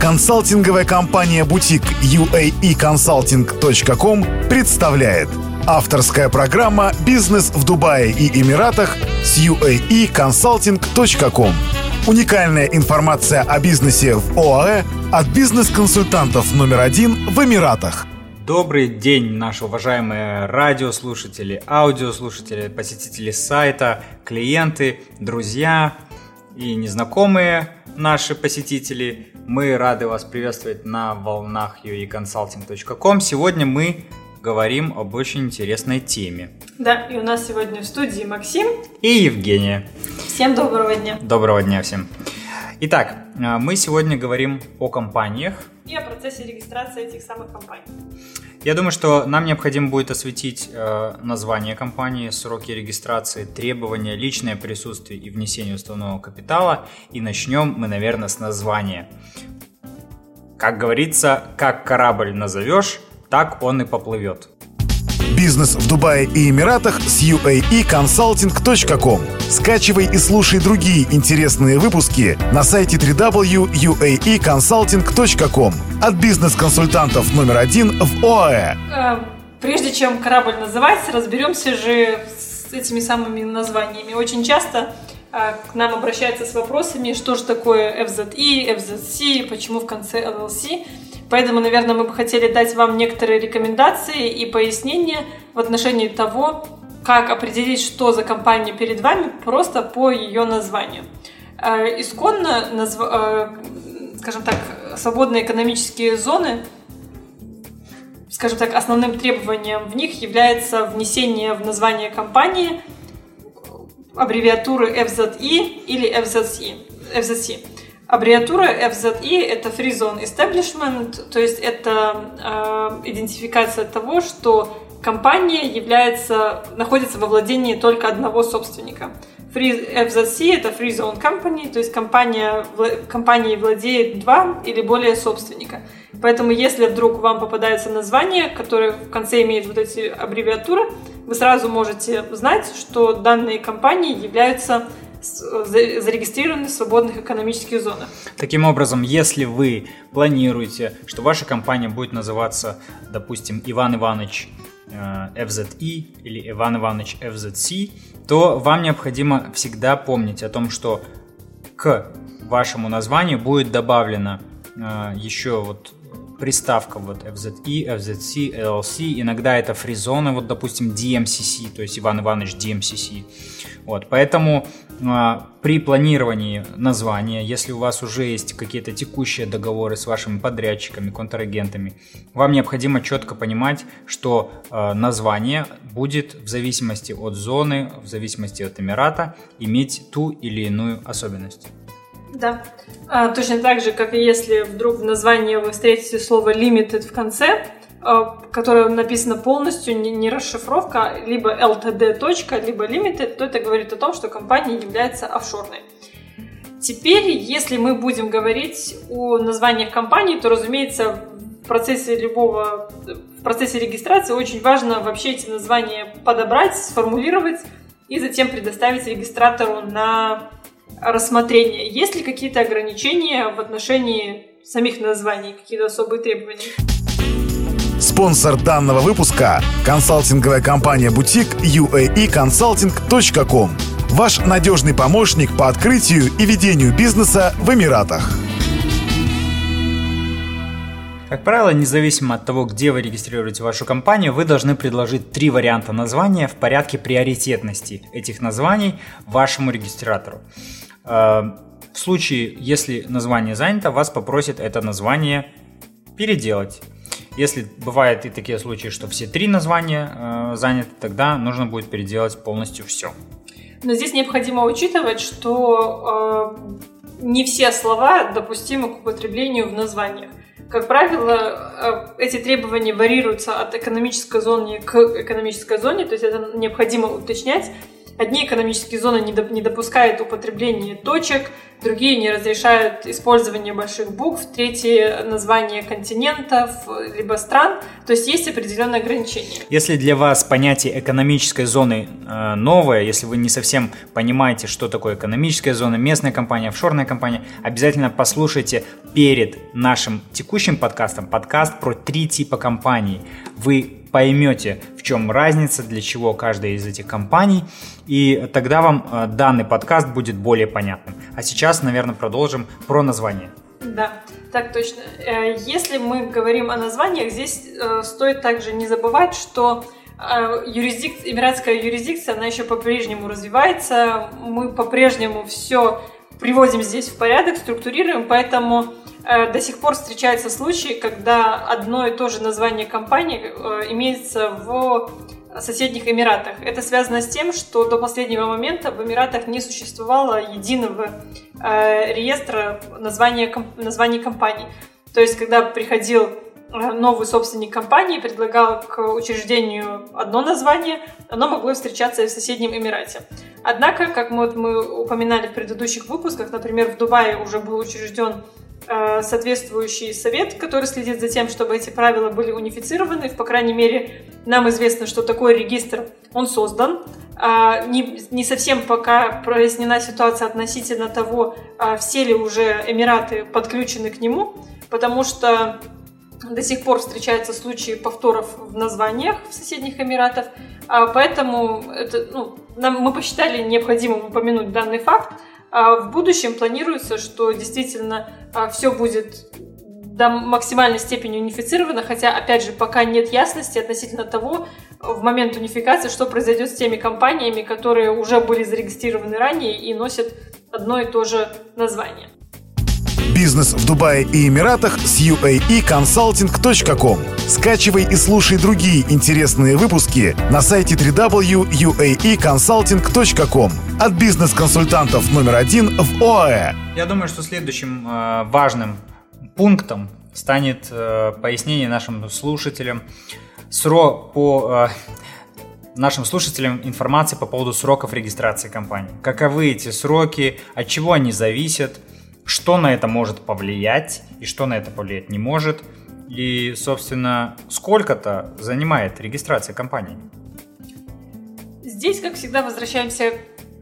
Консалтинговая компания «Бутик» uaeconsulting.com представляет Авторская программа «Бизнес в Дубае и Эмиратах» с uaeconsulting.com Уникальная информация о бизнесе в ОАЭ от бизнес-консультантов номер один в Эмиратах. Добрый день, наши уважаемые радиослушатели, аудиослушатели, посетители сайта, клиенты, друзья и незнакомые наши посетители. Мы рады вас приветствовать на волнах ueconsulting.com. Сегодня мы говорим об очень интересной теме. Да, и у нас сегодня в студии Максим и Евгения. Всем доброго дня. Доброго дня всем. Итак, а, мы сегодня говорим о компаниях. И о процессе регистрации этих самых компаний. Я думаю, что нам необходимо будет осветить э, название компании, сроки регистрации, требования, личное присутствие и внесение уставного капитала. И начнем мы, наверное, с названия. Как говорится, как корабль назовешь, так он и поплывет. Бизнес в Дубае и Эмиратах с uaeconsulting.com. Скачивай и слушай другие интересные выпуски на сайте www.uaeconsulting.com от бизнес-консультантов номер один в ОАЭ. Э, прежде чем корабль называть, разберемся же с этими самыми названиями. Очень часто к нам обращаются с вопросами, что же такое FZE, FZC, почему в конце LLC. Поэтому, наверное, мы бы хотели дать вам некоторые рекомендации и пояснения в отношении того, как определить, что за компания перед вами, просто по ее названию. Э, исконно, назв... Э, скажем так, свободные экономические зоны, скажем так, основным требованием в них является внесение в название компании аббревиатуры FZE или FZC. FZC. Аббревиатура FZE – это Free Zone Establishment, то есть это э, идентификация того, что компания является, находится во владении только одного собственника. Free, FZC – это Free Zone Company, то есть компания, компания владеет два или более собственника. Поэтому если вдруг вам попадается название, которое в конце имеет вот эти аббревиатуры, вы сразу можете знать, что данные компании являются зарегистрированы в свободных экономических зонах. Таким образом, если вы планируете, что ваша компания будет называться, допустим, Иван Иванович FZE или Иван Иванович FZC, то вам необходимо всегда помнить о том, что к вашему названию будет добавлена э, еще вот приставка вот FZE, FZC, LLC, иногда это фризоны, вот допустим DMCC, то есть Иван Иванович DMCC. Вот, поэтому э, при планировании названия, если у вас уже есть какие-то текущие договоры с вашими подрядчиками, контрагентами, вам необходимо четко понимать, что э, название будет в зависимости от зоны, в зависимости от Эмирата иметь ту или иную особенность. Да. А, точно так же, как и если вдруг в названии вы встретите слово limited в конце, а, которое написано полностью, не, не расшифровка, а либо LTD. точка, либо limited, то это говорит о том, что компания является офшорной. Теперь, если мы будем говорить о названиях компаний, то, разумеется, в процессе любого, в процессе регистрации очень важно вообще эти названия подобрать, сформулировать и затем предоставить регистратору на рассмотрения. Есть ли какие-то ограничения в отношении самих названий, какие-то особые требования? Спонсор данного выпуска – консалтинговая компания «Бутик» uaeconsulting.com. Ваш надежный помощник по открытию и ведению бизнеса в Эмиратах. Как правило, независимо от того, где вы регистрируете вашу компанию, вы должны предложить три варианта названия в порядке приоритетности этих названий вашему регистратору. Э, в случае, если название занято, вас попросят это название переделать. Если бывают и такие случаи, что все три названия э, заняты, тогда нужно будет переделать полностью все. Но здесь необходимо учитывать, что э, не все слова допустимы к употреблению в названиях. Как правило, э, эти требования варьируются от экономической зоны к экономической зоне, то есть это необходимо уточнять Одни экономические зоны не допускают употребления точек, другие не разрешают использование больших букв, третьи названия континентов, либо стран. То есть есть определенные ограничения. Если для вас понятие экономической зоны э, новое, если вы не совсем понимаете, что такое экономическая зона, местная компания, офшорная компания, обязательно послушайте перед нашим текущим подкастом подкаст про три типа компаний. Вы поймете, в чем разница, для чего каждая из этих компаний, и тогда вам э, данный подкаст будет более понятным. А сейчас, наверное, продолжим про название. Да, так точно. Э, если мы говорим о названиях, здесь э, стоит также не забывать, что юрисдикция, эмиратская юрисдикция, она еще по-прежнему развивается. Мы по-прежнему все приводим здесь в порядок, структурируем, поэтому Э, до сих пор встречаются случаи, когда одно и то же название компании э, имеется в соседних Эмиратах. Это связано с тем, что до последнего момента в Эмиратах не существовало единого э, реестра названия, названий компаний. То есть, когда приходил новый собственник компании предлагал к учреждению одно название, оно могло встречаться и в соседнем Эмирате. Однако, как мы, вот мы упоминали в предыдущих выпусках, например, в Дубае уже был учрежден Э, соответствующий совет, который следит за тем, чтобы эти правила были унифицированы. По крайней мере, нам известно, что такой регистр, он создан. А, не, не совсем пока прояснена ситуация относительно того, а, все ли уже Эмираты подключены к нему, потому что до сих пор встречаются случаи повторов в названиях в соседних Эмиратах, поэтому это, ну, нам, мы посчитали необходимым упомянуть данный факт, а в будущем планируется, что действительно а, все будет до максимальной степени унифицировано, хотя, опять же, пока нет ясности относительно того, в момент унификации, что произойдет с теми компаниями, которые уже были зарегистрированы ранее и носят одно и то же название. Бизнес в Дубае и Эмиратах с uaeconsulting.com. Скачивай и слушай другие интересные выпуски на сайте www.uaeconsulting.com от бизнес-консультантов номер один в ОАЭ. Я думаю, что следующим э, важным пунктом станет э, пояснение нашим слушателям срок по э, нашим слушателям информации по поводу сроков регистрации компании. Каковы эти сроки, от чего они зависят, что на это может повлиять и что на это повлиять не может. И, собственно, сколько-то занимает регистрация компании? Здесь, как всегда, возвращаемся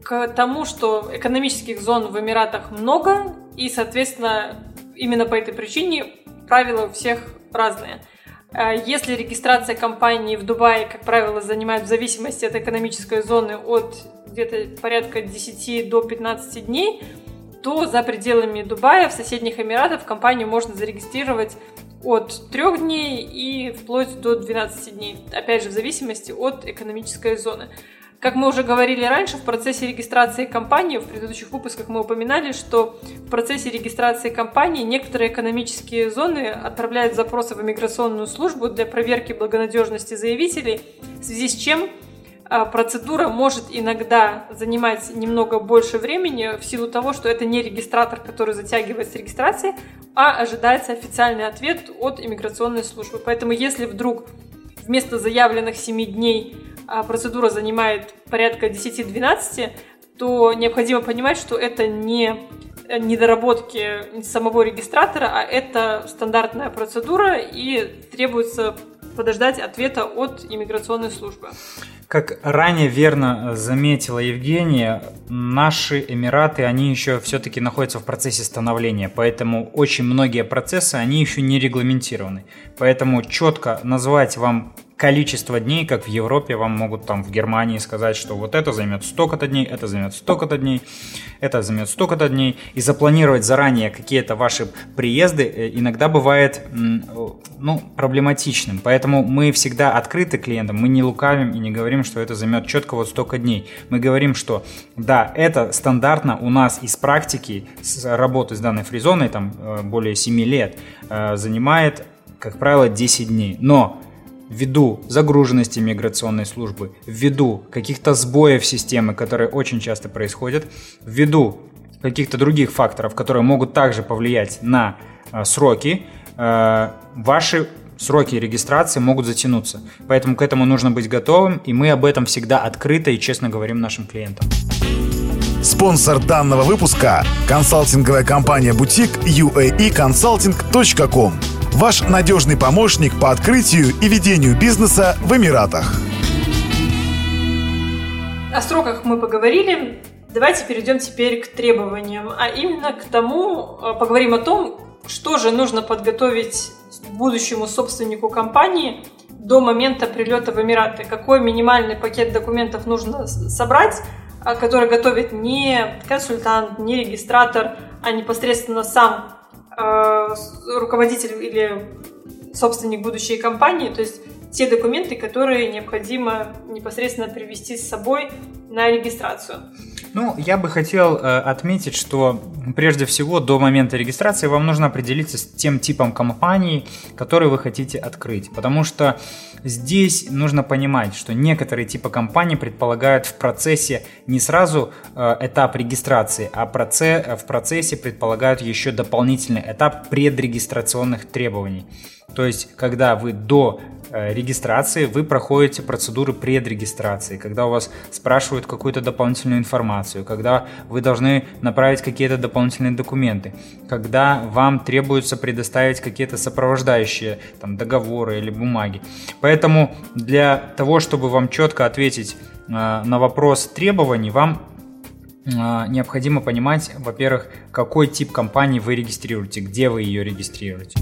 к тому, что экономических зон в Эмиратах много, и, соответственно, именно по этой причине правила у всех разные. А если регистрация компании в Дубае, как правило, занимает в зависимости от экономической зоны от где-то порядка 10 до 15 дней, то за пределами Дубая, в соседних Эмиратах, компанию можно зарегистрировать от 3 дней и вплоть до 12 дней. Опять же, в зависимости от экономической зоны. Как мы уже говорили раньше, в процессе регистрации компании, в предыдущих выпусках мы упоминали, что в процессе регистрации компании некоторые экономические зоны отправляют запросы в иммиграционную службу для проверки благонадежности заявителей, в связи с чем процедура может иногда занимать немного больше времени в силу того, что это не регистратор, который затягивает с регистрацией, а ожидается официальный ответ от иммиграционной службы. Поэтому если вдруг вместо заявленных 7 дней а, процедура занимает порядка 10-12, то необходимо понимать, что это не недоработки самого регистратора, а это стандартная процедура и требуется подождать ответа от иммиграционной службы. Как ранее верно заметила Евгения, наши Эмираты, они еще все-таки находятся в процессе становления, поэтому очень многие процессы, они еще не регламентированы. Поэтому четко назвать вам количество дней, как в Европе, вам могут там в Германии сказать, что вот это займет столько-то дней, это займет столько-то дней, это займет столько-то дней, и запланировать заранее какие-то ваши приезды э, иногда бывает ну, проблематичным. Поэтому мы всегда открыты клиентам, мы не лукавим и не говорим, что это займет четко вот столько дней. Мы говорим, что да, это стандартно у нас из практики с работы с данной фризоной, там э, более 7 лет, э, занимает, как правило, 10 дней. Но ввиду загруженности миграционной службы, ввиду каких-то сбоев системы, которые очень часто происходят, ввиду каких-то других факторов, которые могут также повлиять на э, сроки, э, ваши сроки регистрации могут затянуться. Поэтому к этому нужно быть готовым, и мы об этом всегда открыто и честно говорим нашим клиентам. Спонсор данного выпуска – консалтинговая компания «Бутик» uaeconsulting.com. Ваш надежный помощник по открытию и ведению бизнеса в Эмиратах. О сроках мы поговорили. Давайте перейдем теперь к требованиям, а именно к тому, э, поговорим о том, что же нужно подготовить будущему собственнику компании до момента прилета в Эмираты. Какой минимальный пакет документов нужно собрать, а, который готовит не консультант, не регистратор, а непосредственно сам руководитель или собственник будущей компании. То есть те документы, которые необходимо непосредственно привести с собой на регистрацию. Ну, я бы хотел э, отметить, что прежде всего до момента регистрации вам нужно определиться с тем типом компании, который вы хотите открыть. Потому что здесь нужно понимать, что некоторые типы компаний предполагают в процессе не сразу э, этап регистрации, а проце, в процессе предполагают еще дополнительный этап предрегистрационных требований. То есть, когда вы до регистрации вы проходите процедуры предрегистрации, когда у вас спрашивают какую-то дополнительную информацию, когда вы должны направить какие-то дополнительные документы, когда вам требуется предоставить какие-то сопровождающие там, договоры или бумаги. Поэтому для того, чтобы вам четко ответить э, на вопрос требований, вам э, необходимо понимать, во-первых, какой тип компании вы регистрируете, где вы ее регистрируете.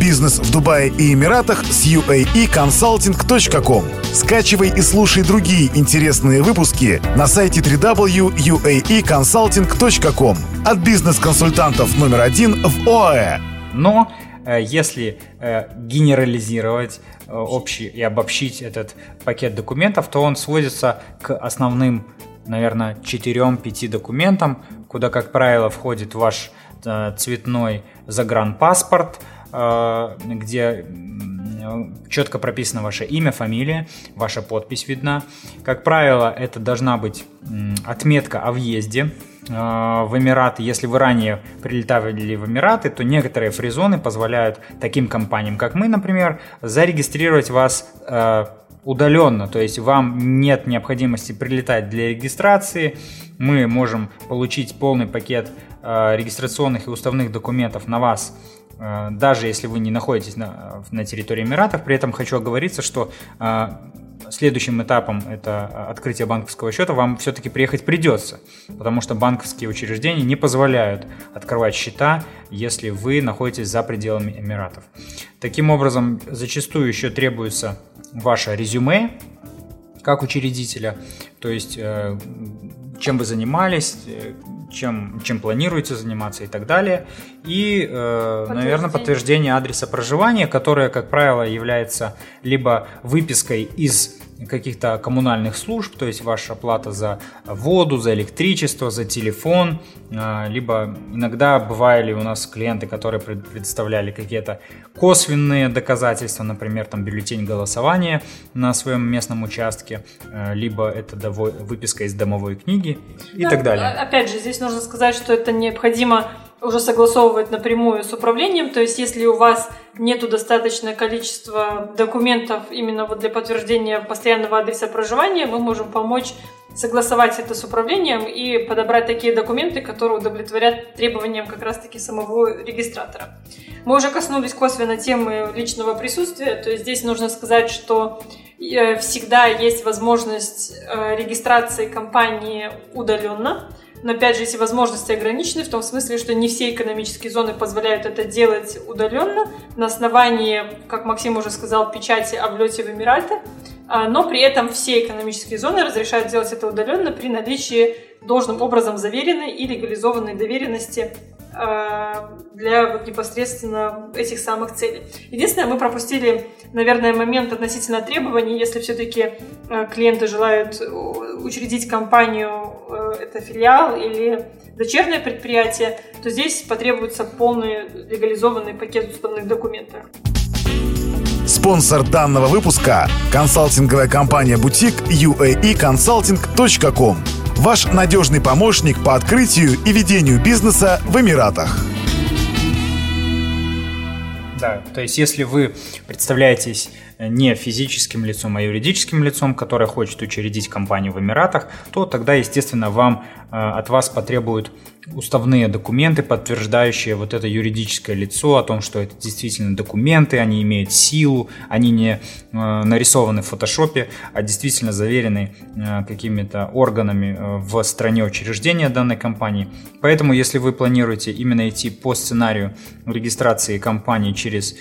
Бизнес в Дубае и Эмиратах с uaeconsulting.com. Скачивай и слушай другие интересные выпуски на сайте www.uaeconsulting.com от бизнес-консультантов номер один в ОАЭ. Но э, если э, генерализировать э, общий и обобщить этот пакет документов, то он сводится к основным, наверное, 4-5 документам, куда, как правило, входит ваш цветной загранпаспорт – где четко прописано ваше имя, фамилия, ваша подпись видна. Как правило, это должна быть отметка о въезде э, в Эмираты. Если вы ранее прилетали в Эмираты, то некоторые фризоны позволяют таким компаниям, как мы, например, зарегистрировать вас э, удаленно, то есть вам нет необходимости прилетать для регистрации, мы можем получить полный пакет регистрационных и уставных документов на вас Э, даже если вы не находитесь на, на территории Эмиратов. При этом хочу оговориться, что э, следующим этапом это открытие банковского счета вам все-таки приехать придется, потому что банковские учреждения не позволяют открывать счета, если вы находитесь за пределами Эмиратов. Таким образом, зачастую еще требуется ваше резюме как учредителя, то есть э, чем вы занимались, чем, чем планируете заниматься и так далее. И, э, наверное, подтверждение адреса проживания, которое, как правило, является либо выпиской из каких-то коммунальных служб, то есть ваша плата за воду, за электричество, за телефон, а, либо иногда бывали у нас клиенты, которые предоставляли какие-то косвенные доказательства, например, там бюллетень голосования на своем местном участке, а, либо это выписка из домовой книги и да, так далее. Опять же, здесь нужно сказать, что это необходимо уже согласовывать напрямую с управлением. То есть, если у вас нету достаточное количество документов именно вот для подтверждения постоянного адреса проживания, мы можем помочь согласовать это с управлением и подобрать такие документы, которые удовлетворят требованиям как раз-таки самого регистратора. Мы уже коснулись косвенно темы личного присутствия, то есть здесь нужно сказать, что э, всегда есть возможность э, регистрации компании удаленно. Но опять же, эти возможности ограничены в том смысле, что не все экономические зоны позволяют это делать удаленно на основании, как Максим уже сказал, печати о влете в Эмираты. А, но при этом все экономические зоны разрешают делать это удаленно при наличии должным образом заверенной и легализованной доверенности для вот непосредственно этих самых целей. Единственное, мы пропустили, наверное, момент относительно требований, если все-таки а, клиенты желают учредить компанию, э, это филиал или дочернее предприятие, то здесь потребуется полный легализованный пакет уставных документов. Спонсор данного выпуска – консалтинговая компания «Бутик» uaeconsulting.com Ваш надежный помощник по открытию и ведению бизнеса в Эмиратах. Да, то есть если вы представляетесь не физическим лицом, а юридическим лицом, которое хочет учредить компанию в Эмиратах, то тогда, естественно, вам, э, от вас потребуют уставные документы, подтверждающие вот это юридическое лицо, о том, что это действительно документы, они имеют силу, они не э, нарисованы в фотошопе, а действительно заверены э, какими-то органами в стране учреждения данной компании. Поэтому, если вы планируете именно идти по сценарию регистрации компании через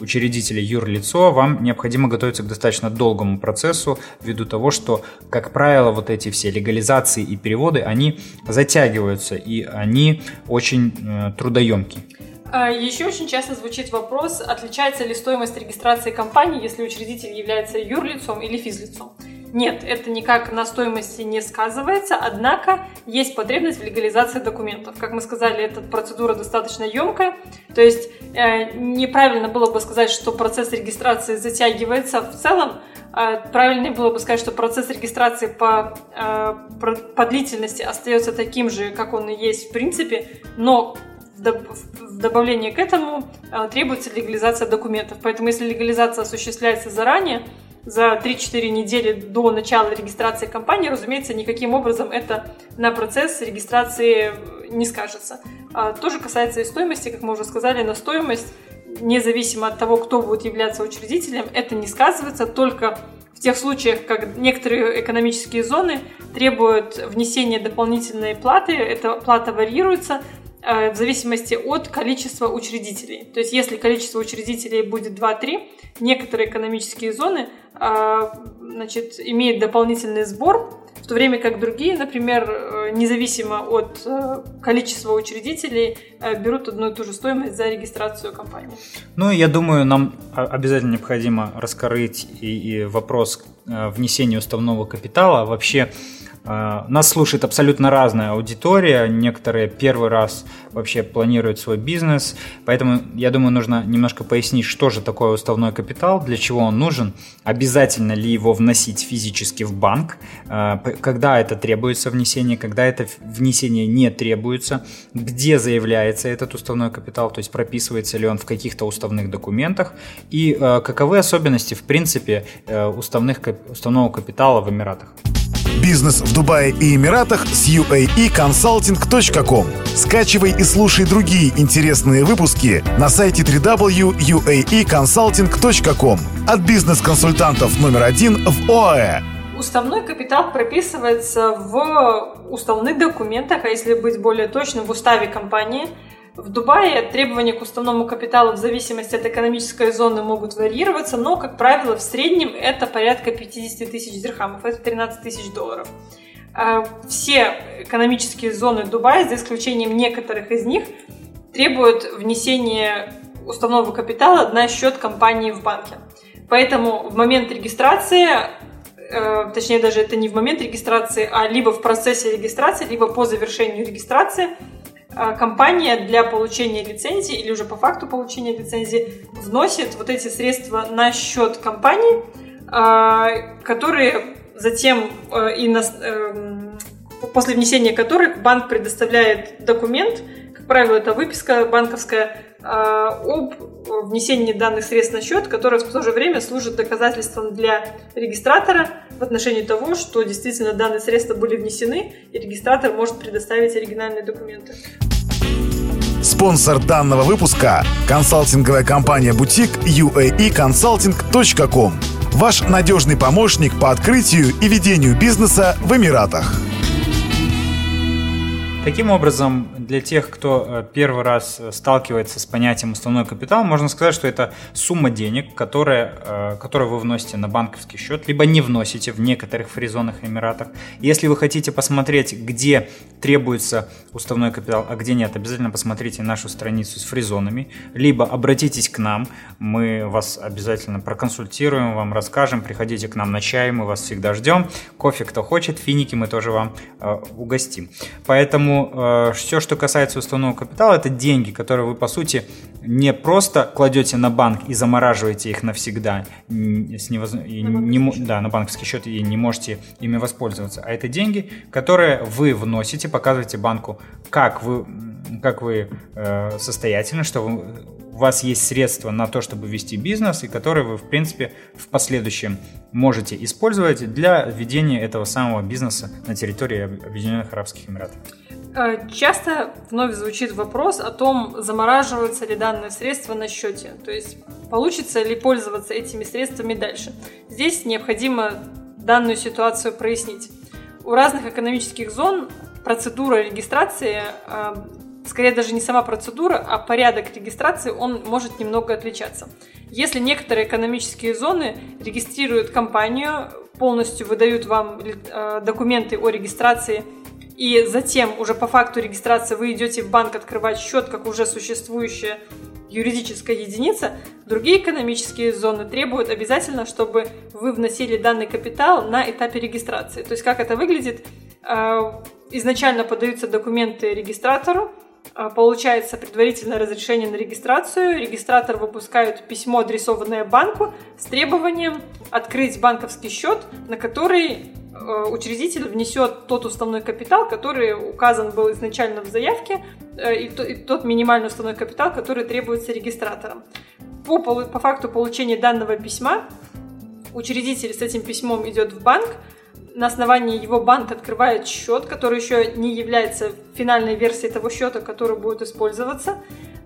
учредителя юрлицо, вам необходимо готовиться к достаточно долгому процессу ввиду того, что, как правило, вот эти все легализации и переводы, они затягиваются и они очень э, трудоемкие. А, Еще очень часто звучит вопрос, отличается ли стоимость регистрации компании, если учредитель является юрлицом или физлицом. Нет, это никак на стоимости не сказывается, однако есть потребность в легализации документов. Как мы сказали, эта процедура достаточно емкая, то есть э, неправильно было бы сказать, что процесс регистрации затягивается в целом, э, правильнее было бы сказать, что процесс регистрации по, э, по длительности остается таким же, как он и есть в принципе, но в добавлении к этому э, требуется легализация документов. Поэтому если легализация осуществляется заранее, за 3-4 недели до начала регистрации компании, разумеется, никаким образом это на процесс регистрации не скажется. А, тоже касается и стоимости, как мы уже сказали, на стоимость, независимо от того, кто будет являться учредителем, это не сказывается, только в тех случаях, как некоторые экономические зоны требуют внесения дополнительной платы, эта плата варьируется, Э, в зависимости от количества учредителей. То есть если количество учредителей будет 2-3, некоторые экономические зоны э, значит, имеют дополнительный сбор, в то время как другие, например, э, независимо от количества учредителей, берут одну и ту же стоимость за регистрацию компании. Ну, я думаю, нам обязательно необходимо раскрыть и, и вопрос внесения уставного капитала. Вообще, а, нас слушает абсолютно разная аудитория. Некоторые первый раз вообще планируют свой бизнес. Поэтому, я думаю, нужно немножко пояснить, что же такое уставной капитал, для чего он нужен, обязательно ли его вносить физически в банк, а, когда это требуется внесение, когда это внесение не требуется, где заявляется этот уставной капитал, то есть прописывается ли он в каких-то уставных документах и а, каковы особенности, в принципе, э, уставных, уставного капитала в Эмиратах. Бизнес в Дубае и Эмиратах с uaeconsulting.com. Скачивай и слушай другие интересные выпуски на сайте www.uaeconsulting.com от бизнес-консультантов номер один в ОАЭ. Уставной капитал прописывается в уставных документах, а если быть более точным, в уставе компании – в Дубае требования к уставному капиталу в зависимости от экономической зоны могут варьироваться, но, как правило, в среднем это порядка 50 тысяч дирхамов, это 13 тысяч долларов. А, все экономические зоны Дубая, за исключением некоторых из них, требуют внесения уставного капитала на счет компании в банке. Поэтому в момент регистрации э, точнее даже это не в момент регистрации, а либо в процессе регистрации, либо по завершению регистрации компания для получения лицензии или уже по факту получения лицензии вносит вот эти средства на счет компании, а, которые затем э, и на, эм, после внесения которых банк предоставляет документ, как правило, это выписка банковская, а, об внесении данных средств на счет, которое в то же время служит доказательством для регистратора в отношении того, что действительно данные средства были внесены, и регистратор может предоставить оригинальные документы. Спонсор данного выпуска – консалтинговая компания «Бутик» uaeconsulting.com. Ваш надежный помощник по открытию и ведению бизнеса в Эмиратах. Таким образом, для тех, кто э, первый раз э, сталкивается с понятием уставной капитал, можно сказать, что это сумма денег, которая, э, которую вы вносите на банковский счет, либо не вносите в некоторых фризонах Эмиратах. Если вы хотите посмотреть, где требуется уставной капитал, а где нет, обязательно посмотрите нашу страницу с фризонами, либо обратитесь к нам, мы вас обязательно проконсультируем, вам расскажем, приходите к нам на чай, мы вас всегда ждем. Кофе, кто хочет, финики мы тоже вам угостим. Поэтому э, все, что касается уставного капитала, это деньги, которые вы, по сути, не просто кладете на банк и замораживаете их навсегда, с невоз... и не, да, на банковский счет и не можете ими воспользоваться, а это деньги, которые вы вносите, показываете банку, как вы, как вы э, состоятельны, что вы, у вас есть средства на то, чтобы вести бизнес, и которые вы, в принципе, в последующем можете использовать для ведения этого самого бизнеса на территории Объединенных Арабских Эмиратов. Э, часто вновь звучит вопрос о том, замораживаются ли данные средства на счете, то есть получится ли пользоваться этими средствами дальше. Здесь необходимо данную ситуацию прояснить. У разных экономических зон процедура регистрации э, скорее даже не сама процедура, а порядок регистрации, он может немного отличаться. Если некоторые экономические зоны регистрируют компанию, полностью выдают вам э, документы о регистрации, и затем уже по факту регистрации вы идете в банк открывать счет как уже существующая юридическая единица, другие экономические зоны требуют обязательно, чтобы вы вносили данный капитал на этапе регистрации. То есть как это выглядит? Э, изначально подаются документы регистратору, а, получается предварительное разрешение на регистрацию, регистратор выпускает письмо, адресованное банку, с требованием открыть банковский счет, на который э, учредитель внесет тот уставной капитал, который указан был изначально в заявке, э, и тот минимальный уставной капитал, который требуется регистратором. По, по факту получения данного письма учредитель с этим письмом идет в банк, на основании его банк открывает счет, который еще не является финальной версией того счета, который будет использоваться.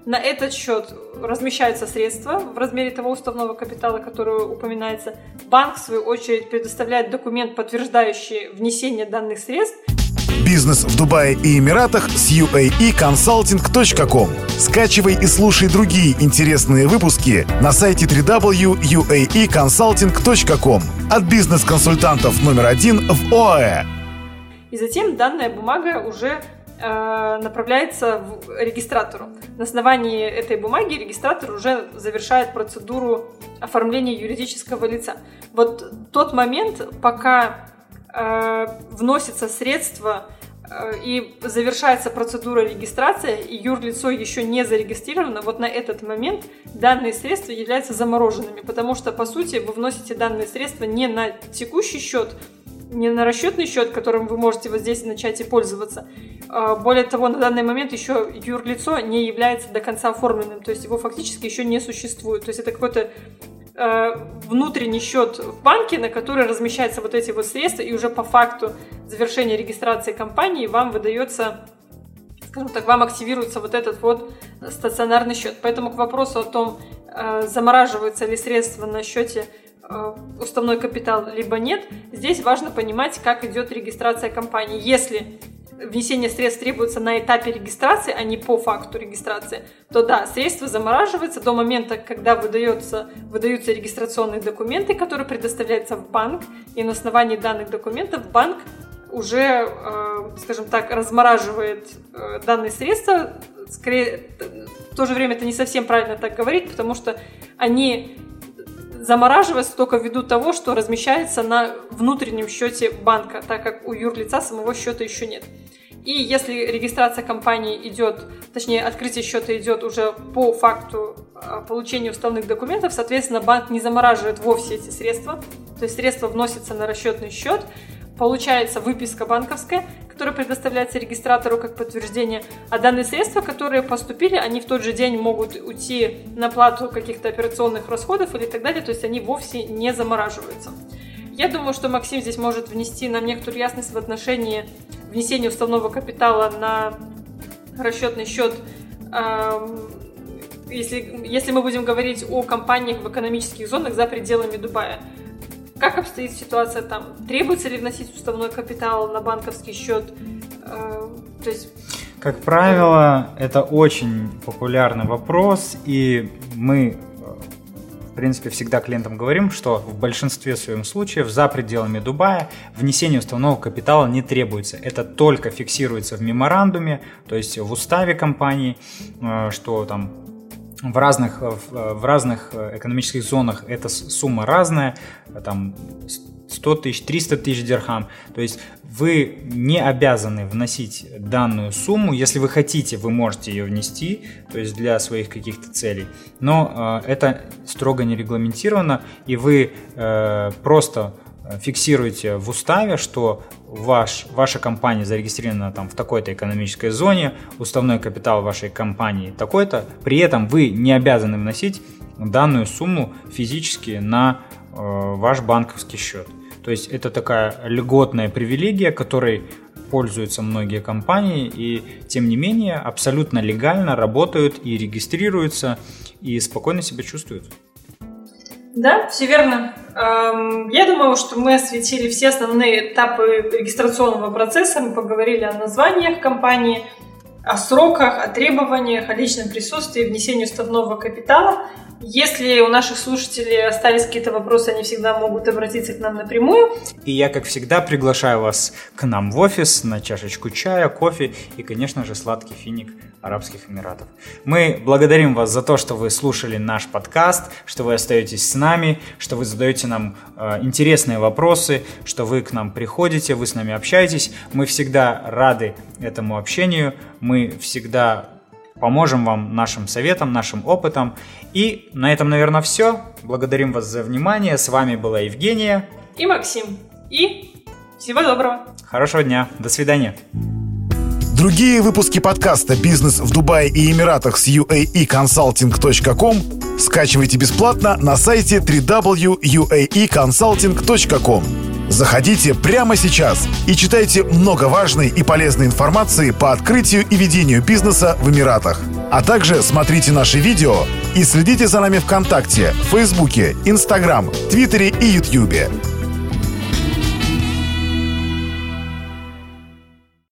На этот счет размещаются средства в размере того уставного капитала, который упоминается. Банк, в свою очередь, предоставляет документ, подтверждающий внесение данных средств Бизнес в Дубае и Эмиратах с uaeconsulting.com. Скачивай и слушай другие интересные выпуски на сайте www.uaeconsulting.com от бизнес-консультантов номер один в ОАЭ. И затем данная бумага уже э, направляется в регистратору. На основании этой бумаги регистратор уже завершает процедуру оформления юридического лица. Вот тот момент, пока вносятся средства Э, и завершается процедура регистрации, и юрлицо еще не зарегистрировано, вот на этот момент данные средства являются замороженными, потому что, по сути, вы вносите данные средства не на текущий счет, не на расчетный счет, которым вы можете вот здесь начать и пользоваться. А, более того, на данный момент еще юрлицо не является до конца оформленным, то есть его фактически еще не существует. То есть это какой-то Э, внутренний счет в банке, на который размещаются вот эти вот средства, и уже по факту завершения регистрации компании вам выдается, скажем так, вам активируется вот этот вот стационарный счет. Поэтому к вопросу о том, э, замораживаются ли средства на счете э, уставной капитал, либо нет, здесь важно понимать, как идет регистрация компании. Если внесение средств требуется на этапе регистрации, а не по факту регистрации, то да, средства замораживаются до момента, когда выдается, выдаются регистрационные документы, которые предоставляются в банк, и на основании данных документов банк уже, э, скажем так, размораживает э, данные средства. Скорее, в то же время это не совсем правильно так говорить, потому что они замораживается только ввиду того, что размещается на внутреннем счете банка, так как у юрлица самого счета еще нет. И если регистрация компании идет, точнее, открытие счета идет уже по факту а, получения уставных документов, соответственно, банк не замораживает вовсе эти средства, то есть средства вносятся на расчетный счет, получается выписка банковская, которая предоставляется регистратору как подтверждение, а данные средства, которые поступили, они в тот же день могут уйти на плату каких-то операционных расходов или так далее, то есть они вовсе не замораживаются. Я думаю, что Максим здесь может внести нам некоторую ясность в отношении внесения уставного капитала на расчетный счет если, если мы будем говорить о компаниях в экономических зонах за пределами Дубая. Как обстоит ситуация там? Требуется ли вносить уставной капитал на банковский счет? Э, то есть... Как правило, это очень популярный вопрос, и мы в принципе, всегда клиентам говорим, что в большинстве своем случаев за пределами Дубая внесение уставного капитала не требуется. Это только фиксируется в меморандуме, то есть в уставе компании, э, что там в разных, в разных экономических зонах эта сумма разная, там 100 тысяч, 300 тысяч дирхам. То есть вы не обязаны вносить данную сумму. Если вы хотите, вы можете ее внести, то есть для своих каких-то целей. Но э, это строго не регламентировано, и вы э, просто э, фиксируете в уставе, что ваш, ваша компания зарегистрирована там в такой-то экономической зоне, уставной капитал вашей компании такой-то, при этом вы не обязаны вносить данную сумму физически на э, ваш банковский счет. То есть это такая льготная привилегия, которой пользуются многие компании и тем не менее абсолютно легально работают и регистрируются и спокойно себя чувствуют. Да, все верно. Я думаю, что мы осветили все основные этапы регистрационного процесса. Мы поговорили о названиях компании, о сроках, о требованиях, о личном присутствии, внесении уставного капитала. Если у наших слушателей остались какие-то вопросы, они всегда могут обратиться к нам напрямую. И я, как всегда, приглашаю вас к нам в офис на чашечку чая, кофе и, конечно же, сладкий финик Арабских Эмиратов. Мы благодарим вас за то, что вы слушали наш подкаст, что вы остаетесь с нами, что вы задаете нам э, интересные вопросы, что вы к нам приходите, вы с нами общаетесь. Мы всегда рады этому общению, мы всегда поможем вам нашим советом, нашим опытом. И на этом, наверное, все. Благодарим вас за внимание. С вами была Евгения. И Максим. И всего доброго. Хорошего дня. До свидания. Другие выпуски подкаста «Бизнес в Дубае и Эмиратах» с uaeconsulting.com скачивайте бесплатно на сайте www.uaeconsulting.com. Заходите прямо сейчас и читайте много важной и полезной информации по открытию и ведению бизнеса в Эмиратах. А также смотрите наши видео и следите за нами ВКонтакте, Фейсбуке, Инстаграм, Твиттере и Ютьюбе.